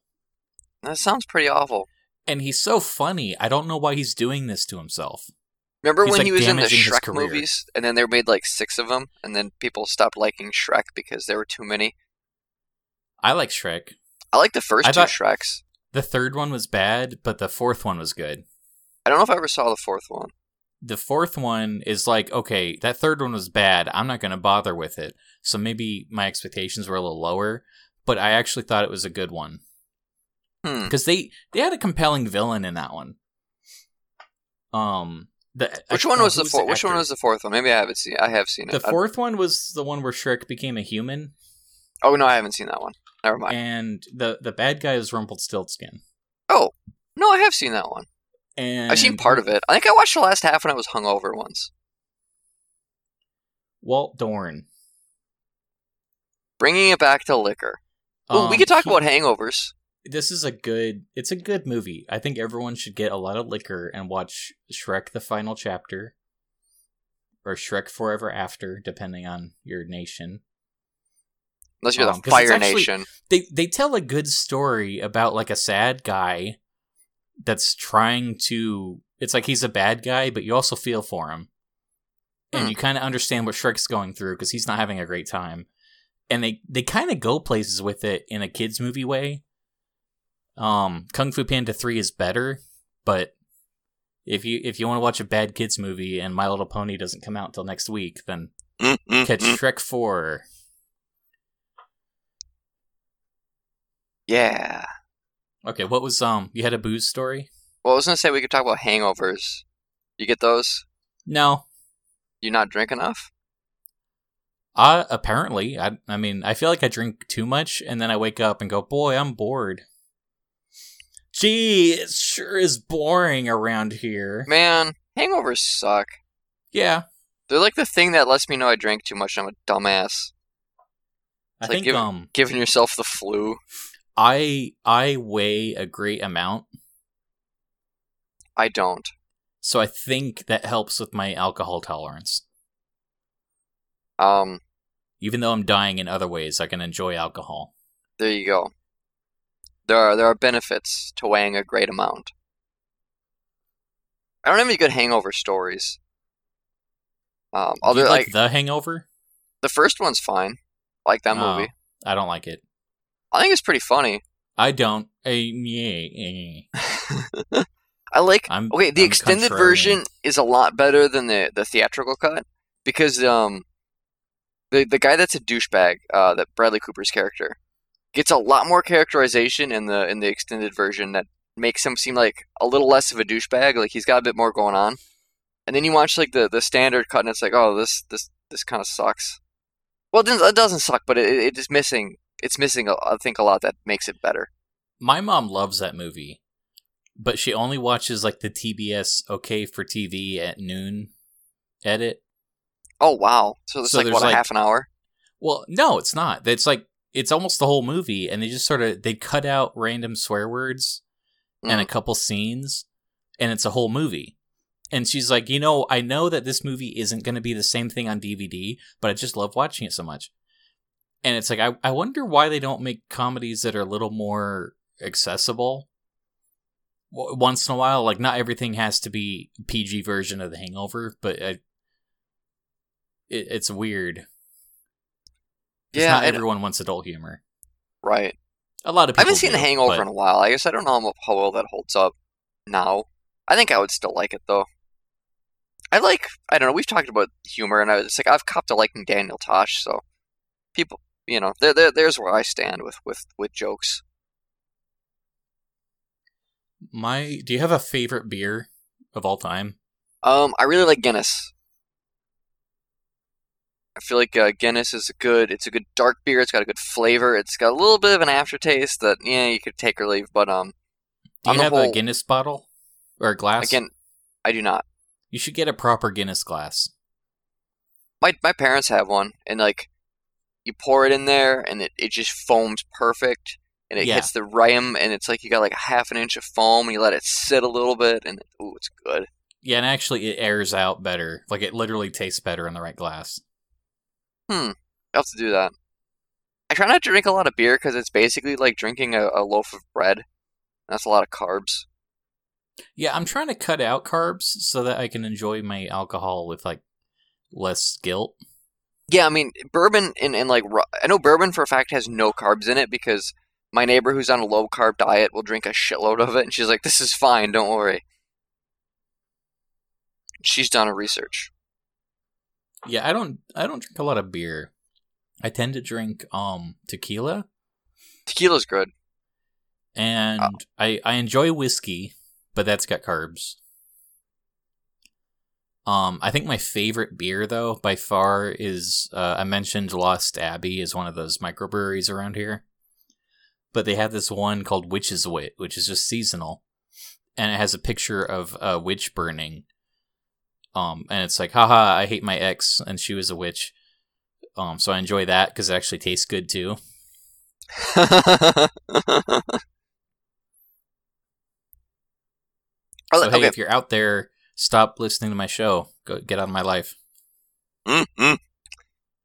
That sounds pretty awful. And he's so funny. I don't know why he's doing this to himself. Remember He's, when like, he was in the Shrek movies, and then they made like six of them, and then people stopped liking Shrek because there were too many. I like Shrek. I like the first I two Shreks. The third one was bad, but the fourth one was good. I don't know if I ever saw the fourth one. The fourth one is like okay that third one was bad i'm not going to bother with it so maybe my expectations were a little lower but i actually thought it was a good one Hmm. because they they had a compelling villain in that one. Um, the, Which I- one was the fourth? Which one was the fourth one? Maybe I haven't seen. I have seen it. the fourth one? Was the one where Shrek became a human, oh no, I haven't seen that one. Never mind. and the the bad guy is Rumpelstiltskin. oh no, I have seen that one. And I've seen part of it. I think I watched the last half when I was hungover once. Walt Dorn. Bringing it back to liquor. Well, we Um, could talk he- about hangovers. this is a good it's a good movie i think everyone should get a lot of liquor and watch shrek the final chapter or shrek forever after depending on your nation Unless you're um, the Fire actually- Nation. they they tell a good story about like a sad guy that's trying to it's like he's a bad guy but you also feel for him and Hmm. you kind of understand what shrek's going through because he's not having a great time and they they kind of go places with it in a kids movie way um kung fu panda 3 is better but if you if you want to watch a bad kids movie and my little pony doesn't come out until next week then Mm, mm, catch mm. shrek 4 Yeah. Okay what was um you had a booze story Well, I was gonna say we could talk about hangovers. You get those? no You not drink enough? Uh, apparently. I, I mean, I feel like I drink too much and then I wake up and go, boy, I'm bored. Gee, it sure is boring around here. Man, hangovers suck. Yeah. They're like the thing that lets me know I drank too much and I'm a dumbass. I like think, give- um, Giving yourself the flu. I, I weigh a great amount. I don't. So I think that helps with my alcohol tolerance. Um, Even though I'm dying in other ways, I can enjoy alcohol. there you go. There are there are benefits to weighing a great amount. I don't have any good hangover stories. Um, other like like The Hangover? the first one's fine. I like that Oh, movie. I don't like it. I think it's pretty funny. I don't. Eh, eh. I like I'm Okay, the I'm extended contrarian. version is a lot better than the, the theatrical cut because um the the guy that's a douchebag, uh, that Bradley Cooper's character, gets a lot more characterization in the in the extended version that makes him seem like a little less of a douchebag. Like he's got a bit more going on. And then you watch like the, the standard cut, and it's like, oh, this this this kind of sucks. Well, it doesn't, it doesn't suck, but it, it is missing. It's missing, I think, a lot that makes it better. My mom loves that movie, but she only watches like the TBS OK for TV at noon edit. Oh wow! So it's So like what a half an hour. Well, no, it's not. It's like it's almost the whole movie, and they just sort of they cut out random swear words and a Mm. couple scenes, and it's a whole movie. And she's like, you know, I know that this movie isn't going to be the same thing on DVD, but I just love watching it so much. And it's like, I, I wonder why they don't make comedies that are a little more accessible. W- Once in a while, like not everything has to be PG version of The Hangover, but I, it, it's weird. Yeah, not everyone wants adult humor. Right. A lot of people I haven't seen do, The Hangover but- in a while. I guess I don't know how- how well that holds up now. I think I would still like it though. I like I don't know. We've talked about humor, and I was like I've copped a liking Daniel Tosh. So people, you know, there, there there's where I stand with with with jokes. My, do you have a favorite beer of all time? Um, I really like Guinness. I feel like uh, Guinness is a good. It's a good dark beer. It's got a good flavor. It's got a little bit of an aftertaste that yeah you could take or leave. But um, Do you have a Guinness bottle or a glass? again, I do not. you should get a proper Guinness glass. my my parents have one and like you pour it in there and it, it just foams perfect and it Yeah. hits the rim and it's like you got like a half an inch of foam and you let it sit a little bit and ooh it's good Yeah, and actually, it airs out better. Like it literally tastes better in the right glass. Hmm. I'll have to do that i try not to drink a lot of beer because it's basically like drinking a, a loaf of bread that's a lot of carbs Yeah, I'm trying to cut out carbs so that I can enjoy my alcohol with like less guilt. Yeah i mean bourbon and, and like i know bourbon for a fact has no carbs in it because my neighbor who's on a low carb diet will drink a shitload of it and she's like this is fine don't worry she's done her research Yeah, I don't. I don't drink a lot of beer. I tend to drink um tequila, Tequila's good. and Oh. I I enjoy whiskey, but that's got carbs. Um, I think my favorite beer though by far is uh, I mentioned Lost Abbey is one of those microbreweries around here, but they have this one called Witch's Wit, which is just seasonal, and it has a picture of a witch burning. Um, and it's like, haha, I hate my ex, and she was a witch. Um, so I enjoy that because it actually tastes good too. So hey, okay. if you're out there, stop listening to my show. Go get out of my life. Mm-mm.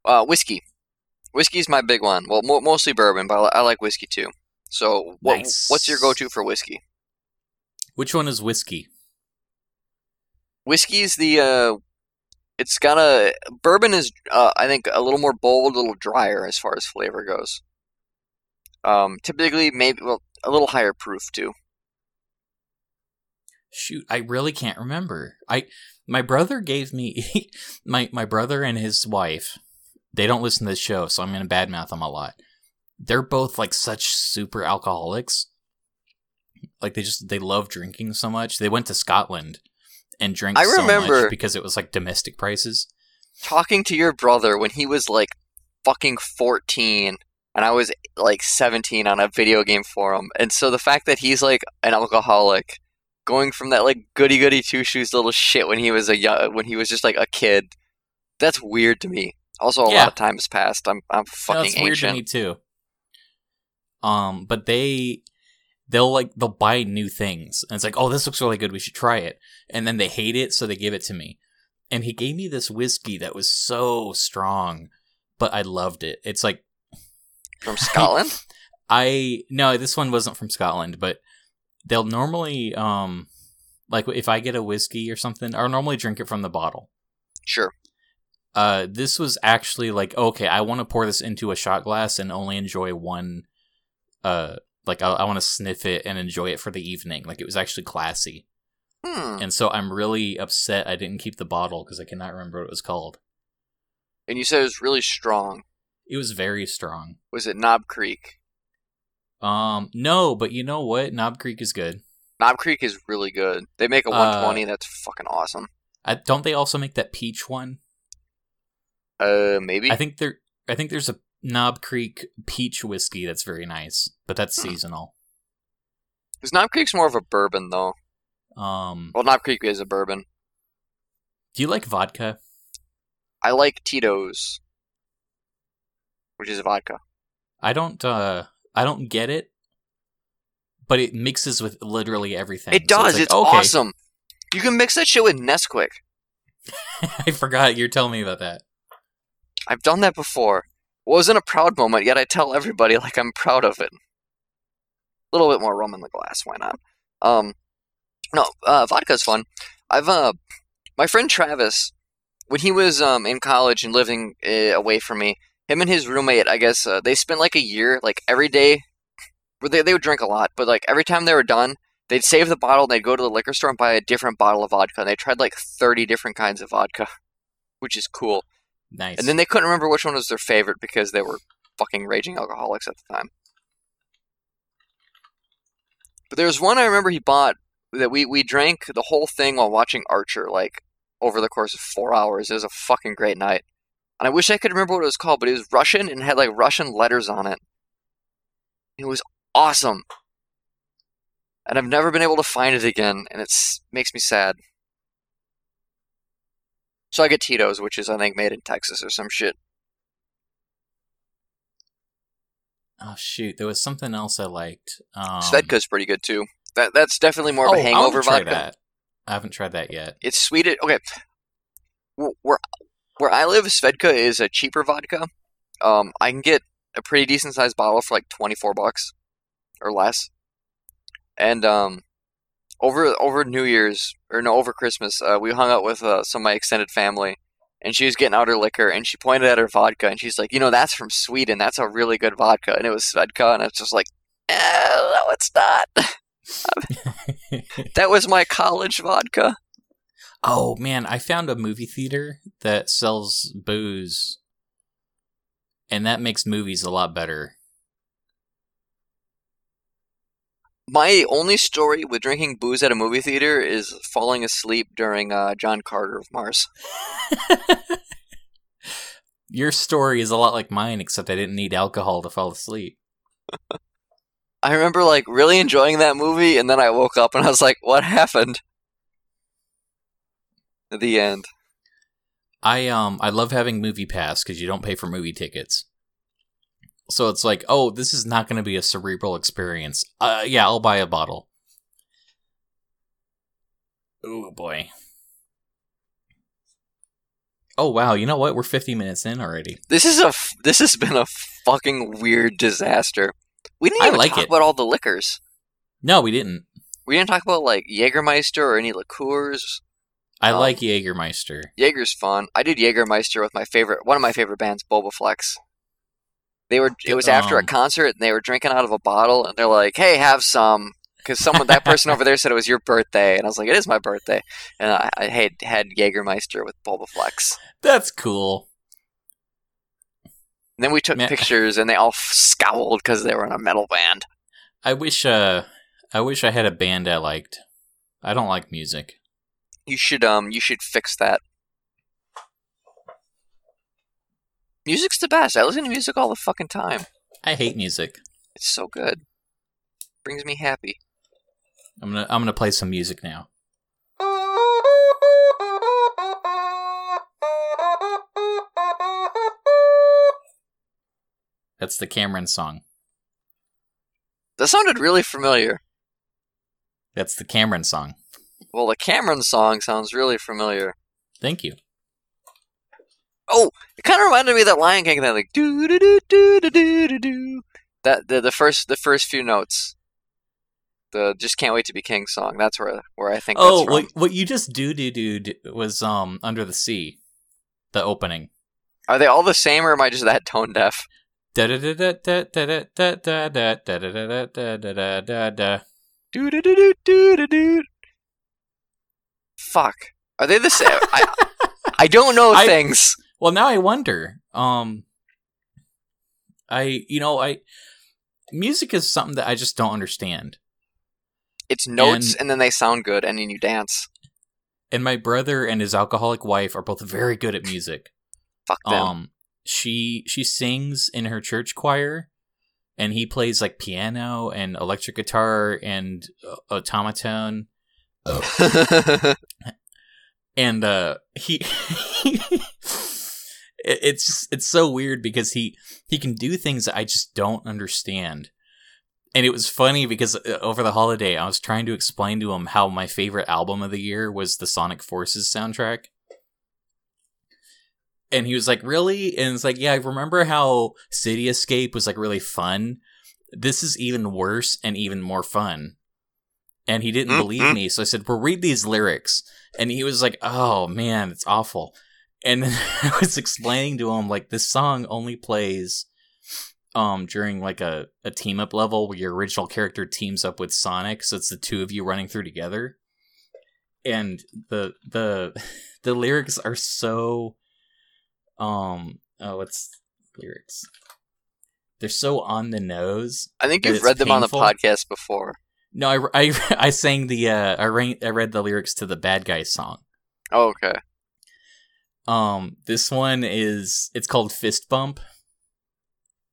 Uh, whiskey. Whiskey's my big one. Well, mo- mostly bourbon, but I, li- I like whiskey too. So, what, Nice. what's your go-to for whiskey? Which one is whiskey? Whiskey's the uh, it's got a bourbon is uh, I think a little more bold, a little drier as far as flavor goes. Um, typically maybe well a little higher proof too. Shoot, I really can't remember. I my brother gave me my my brother and his wife. They don't listen to this show, so I'm gonna badmouth them a lot. They're both like such super alcoholics. Like they just they love drinking so much. They went to Scotland and drank I so remember- much because it was like domestic prices. Talking to your brother when he was like fucking 14 and I was like 17 on a video game forum. And so the fact that he's like an alcoholic going from that like goody goody two shoes little shit when he was a young, when he was just like a kid, that's weird to me. Also, a Yeah. lot of time has passed. I'm I'm fucking it's weird to me too. Um, but they they'll like they'll buy new things and it's like, oh, this looks really good, we should try it. And then they hate it, so they give it to me. And he gave me this whiskey that was so strong, but I loved it. It's like From Scotland? I no, this one wasn't from Scotland, but they'll normally um like if I get a whiskey or something, I'll normally drink it from the bottle. sure. Uh, this was actually like okay, I want to pour this into a shot glass and only enjoy one. Uh, like I, I want to sniff it and enjoy it for the evening. Like it was actually classy, Hmm. and so I'm really upset I didn't keep the bottle because I cannot remember what it was called. And you said it was really strong. It was very strong. Was it Knob Creek? Um, no, but you know what? Knob Creek is good. Knob Creek is really good. They make a Uh, 120 that's fucking awesome. I, don't they also make that peach one? Uh, maybe. I think there. I think there's a Knob Creek peach whiskey that's very nice, but that's Hmm. seasonal. Because Knob Creek's more of a bourbon, though. Um, Well, Knob Creek is a bourbon. do you like vodka? I like Tito's, which is vodka. I don't uh I don't get it. But it mixes with literally everything. It So does. like, it's okay. awesome. You can mix that shit with Nesquik. I forgot you're telling me about that. I've done that before. Wasn't a proud moment, yet I tell everybody like I'm proud of it. A little bit more rum in the glass, why not? Um, no, uh, vodka's fun. I've uh, my friend Travis, when he was um in college and living uh, away from me, him and his roommate, I guess, uh, they spent like a year, like every day. Where they they would drink a lot, but like every time they were done, they'd save the bottle. and They'd go to the liquor store and buy a different bottle of vodka. And they tried like thirty different kinds of vodka, which is cool. Nice. And then they couldn't remember which one was their favorite because they were fucking raging alcoholics at the time. But there was one I remember he bought that we, we drank the whole thing while watching Archer, like over the course of four hours. It was a fucking great night. And I wish I could remember what it was called, but it was Russian and had like Russian letters on it. It was awesome. And I've never been able to find it again, and it makes me sad. So I get Tito's, which is I think made in Texas or some shit. oh shoot, there was something else I liked. Um, Svedka's pretty good too. That that's definitely more of oh, a hangover try vodka. that. I haven't tried that yet. It's sweet. Okay, Wh- where where I live, Svedka is a cheaper vodka. Um, I can get a pretty decent sized bottle for like twenty four bucks or less. And um, over over New Year's or no over Christmas, uh, we hung out with uh, some of my extended family, and she was getting out her liquor, and she pointed at her vodka, and she's like, "You know, that's from Sweden. That's a really good vodka." And it was Svedka, and it's just like, eh, "No, it's not. that was my college vodka." Oh man, I found a movie theater that sells booze, and that makes movies a lot better. My only story with drinking booze at a movie theater is falling asleep during uh, John Carter of Mars. Your story is a lot like mine, except I didn't need alcohol to fall asleep. I remember like really enjoying that movie, and then I woke up and I was like, "What happened?" The end. I um I love having Movie Pass because you don't pay for movie tickets. So it's like, oh, this is not going to be a cerebral experience. Uh, yeah, I'll buy a bottle. Oh boy. Oh wow, you know what? We're 50 minutes in already. This is a f- this has been a fucking weird disaster. We didn't even like talk it. about all the liquors. No, we didn't. We didn't talk about like Jägermeister or any liqueurs. I Um, like Jägermeister. Jaeger's fun. I did Jägermeister with my favorite, one of my favorite bands, Bobaflex. They were. It was after a Um, concert, and they were drinking out of a bottle, and they're like, "Hey, have some." Because someone, that person over there said it was your birthday, and I was like, "It is my birthday," and I, I had had Jägermeister with Bobaflex. That's cool. And then we took Man. pictures, and they all f- scowled because they were in a metal band. I wish uh I wish I had a band I liked. I don't like music. You should um, you should fix that. Music's the best. I listen to music all the fucking time. I hate music. It's so good. Brings me happy. I'm to I'm to play some music now. That's the Cameron song. That sounded really familiar. That's the Cameron song. Well, the Cameron song sounds really familiar. Thank you. Oh, it kind of reminded me of that Lion King thing, like do do do do do do do. That the the first the first few notes. The just can't wait to be king song. That's where where I think Oh, that's from. what, what you just do do do was um Under the Sea. The opening. Are they all the same, or am I just that tone deaf? Da da da da da da da da da da da da da da da da da. Do do do do do do. Fuck. Are they the same? I I don't know I- things. Well, now I wonder. Um, I you know I music is something that I just don't understand. It's notes, and- and then they sound good, and then you dance. And my brother and his alcoholic wife are both very good at music. Fuck them. Um, she she sings in her church choir, and he plays like piano and electric guitar and uh, automaton. and uh he it's it's so weird because he he can do things that I just don't understand. And it was funny because uh, over the holiday I was trying to explain to him how my favorite album of the year was the Sonic Forces soundtrack. And he was like, "Really?" And it's like, "Yeah, I remember how City Escape was like really fun. This is even worse and even more fun." And he didn't Mm, believe mm. me, so I said, "Well, read these lyrics." And he was like, "Oh man, it's awful." And then I was explaining to him like this song only plays um during like a, a team up level where your original character teams up with Sonic, so it's the two of you running through together. And the the the lyrics are so um oh what's lyrics? They're so on the nose. I think you've read them on the podcast before. No, I, I, I sang the uh I, ran, I read the lyrics to the Bad Guys song. Oh, okay. Um, this one is it's called Fist Bump,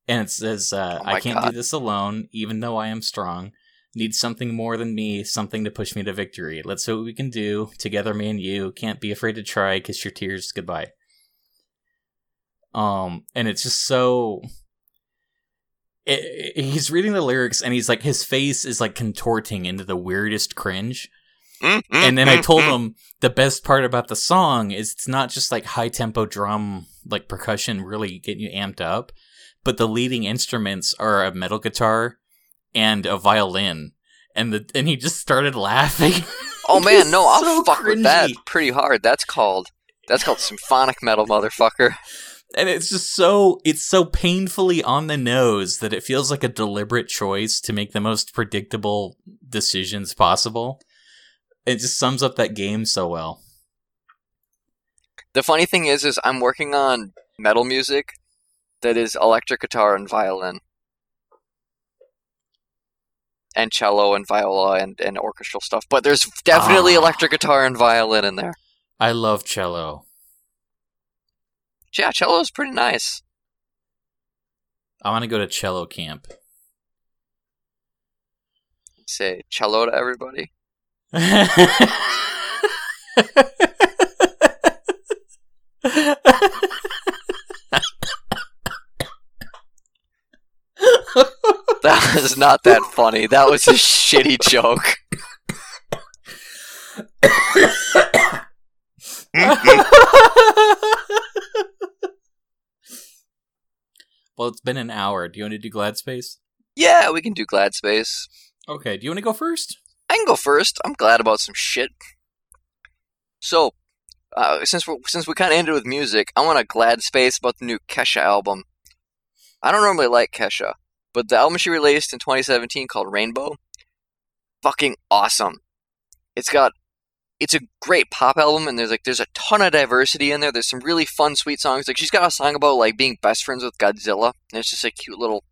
and it says, uh, Oh "I can't do this alone, even though I am strong. Need something more than me, something to push me to victory. Let's see what we can do together, me and you. Can't be afraid to try. Kiss your tears goodbye." Um, and it's just so. It, it- he's reading the lyrics, and he's like, his face is like contorting into the weirdest cringe Mm, mm, and then I told mm. him the best part about the song is it's not just like high tempo drum, like percussion really getting you amped up, but the leading instruments are a metal guitar and a violin. And the and he just started laughing. Oh man, no, I'll So fuck with that pretty hard. That's called that's called symphonic metal, motherfucker. And it's just so it's so painfully on the nose that it feels like a deliberate choice to make the most predictable decisions possible. It just sums up that game so well. The funny thing is, is I'm working on metal music that is electric guitar and violin. and cello and viola and, and orchestral stuff. But there's definitely Ah. electric guitar and violin in there. I love cello. Yeah, cello is pretty nice. I want to go to cello camp. Say cello to everybody. That was not that funny. That was a shitty joke. well, it's been an hour. Do you want to do Glad Space? Yeah, we can do Glad Space. Okay. Do you want to go first? I can go first. I'm glad about some shit. So, uh, since we since we kind of ended with music, I want a glad space about the new Kesha album. I don't normally like Kesha, but the album she released in 2017 called Rainbow, fucking awesome. It's got it's a great pop album, and there's like there's a ton of diversity in there. There's some really fun, sweet songs. Like she's got a song about like being best friends with Godzilla, and it's just a cute little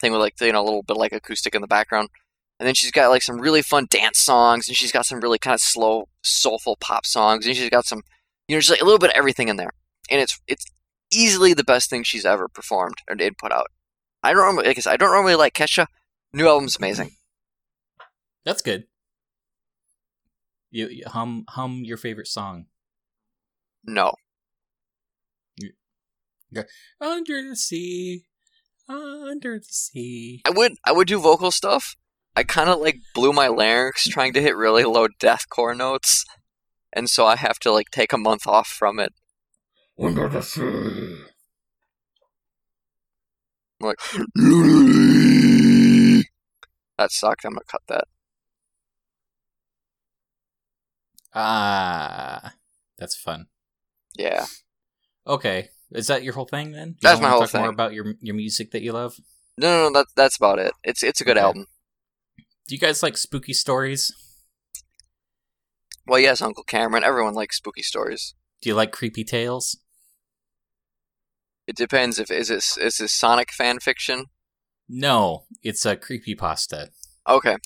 thing with like you know a little bit like acoustic in the background. And then she's got like some really fun dance songs, and she's got some really kind of slow, soulful pop songs, and she's got some, you know, just like a little bit of everything in there. And it's it's easily the best thing she's ever performed or did put out. I don't normally, like I said, I don't normally like Kesha. New album's amazing. That's good. You, you hum hum your favorite song. No, Under the sea, under the sea. I would I would do vocal stuff. I kind of like blew my larynx trying to hit really low deathcore notes, and so I have to like take a month off from it. Under the sea. I'm like, that sucked. I'm gonna cut that. Ah, that's fun. Yeah. Okay, is that your whole thing then? You That's my whole talk More about your your music that you love. No, no, no. That's that's about it. It's it's a good Okay. album. Do you guys like spooky stories? Well, yes, Uncle Cameron. Everyone likes spooky stories. Do you like creepy tales? It depends if is this is this Sonic fan fiction. No, it's a creepy pasta. Okay.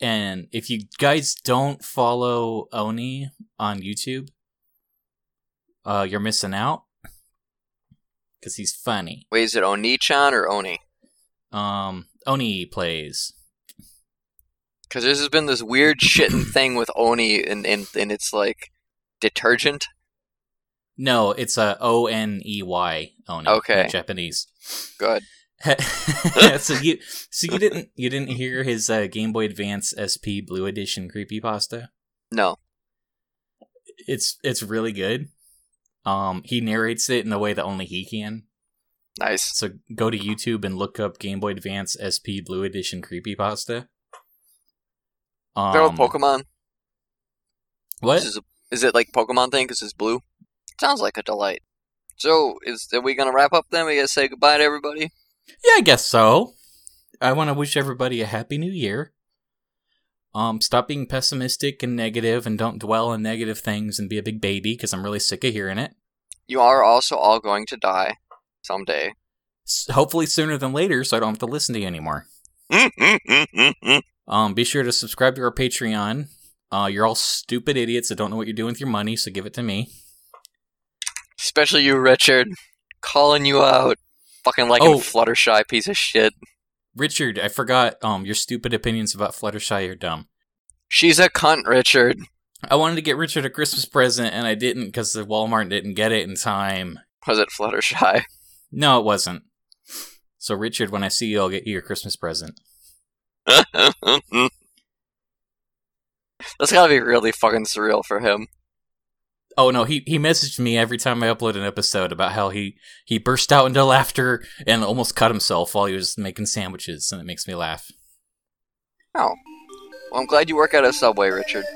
And if you guys don't follow Oney on YouTube, uh, you're missing out because he's funny. Wait, is it Oni-chan or Oney? Um, Oney plays. Because there's been this weird shitting thing with Oni, and and and it's like detergent. No, it's a O N E Y Oney. Okay. in Japanese. Good. so you so you didn't you didn't hear his uh, Game Boy Advance SP Blue Edition creepypasta? No. It's it's really good. Um, he narrates it in a way that only he can. Nice. So go to YouTube and look up Game Boy Advance SP Blue Edition creepypasta. Um, They're with Pokemon. What? Is, it- is it like Pokemon thing? Because it's blue. Sounds like a delight. So, is are we gonna wrap up then? We gotta say goodbye to everybody. Yeah, I guess so. I want to wish everybody a happy new year. Um, stop being pessimistic and negative, and don't dwell on negative things and be a big baby because I'm really sick of hearing it. You are also all going to die someday. S- hopefully sooner than later, so I don't have to listen to you anymore. Um, be sure to subscribe to our Patreon. Uh, you're all stupid idiots that don't know what you're doing with your money, so give it to me. Especially you, Richard. Calling you out. Fucking like Oh. a Fluttershy piece of shit. Richard, I forgot. Um, your stupid opinions about Fluttershy are dumb. She's a cunt, Richard. I wanted to get Richard a Christmas present, and I didn't because the Walmart didn't get it in time. Was it Fluttershy? No, it wasn't. So, Richard, when I see you, I'll get you your Christmas present. That's gotta be really fucking surreal for him. Oh no, he he messaged me every time I upload an episode about how he he burst out into laughter and almost cut himself while he was making sandwiches, and it makes me laugh. Oh. Well, I'm glad you work at a Subway, Richard.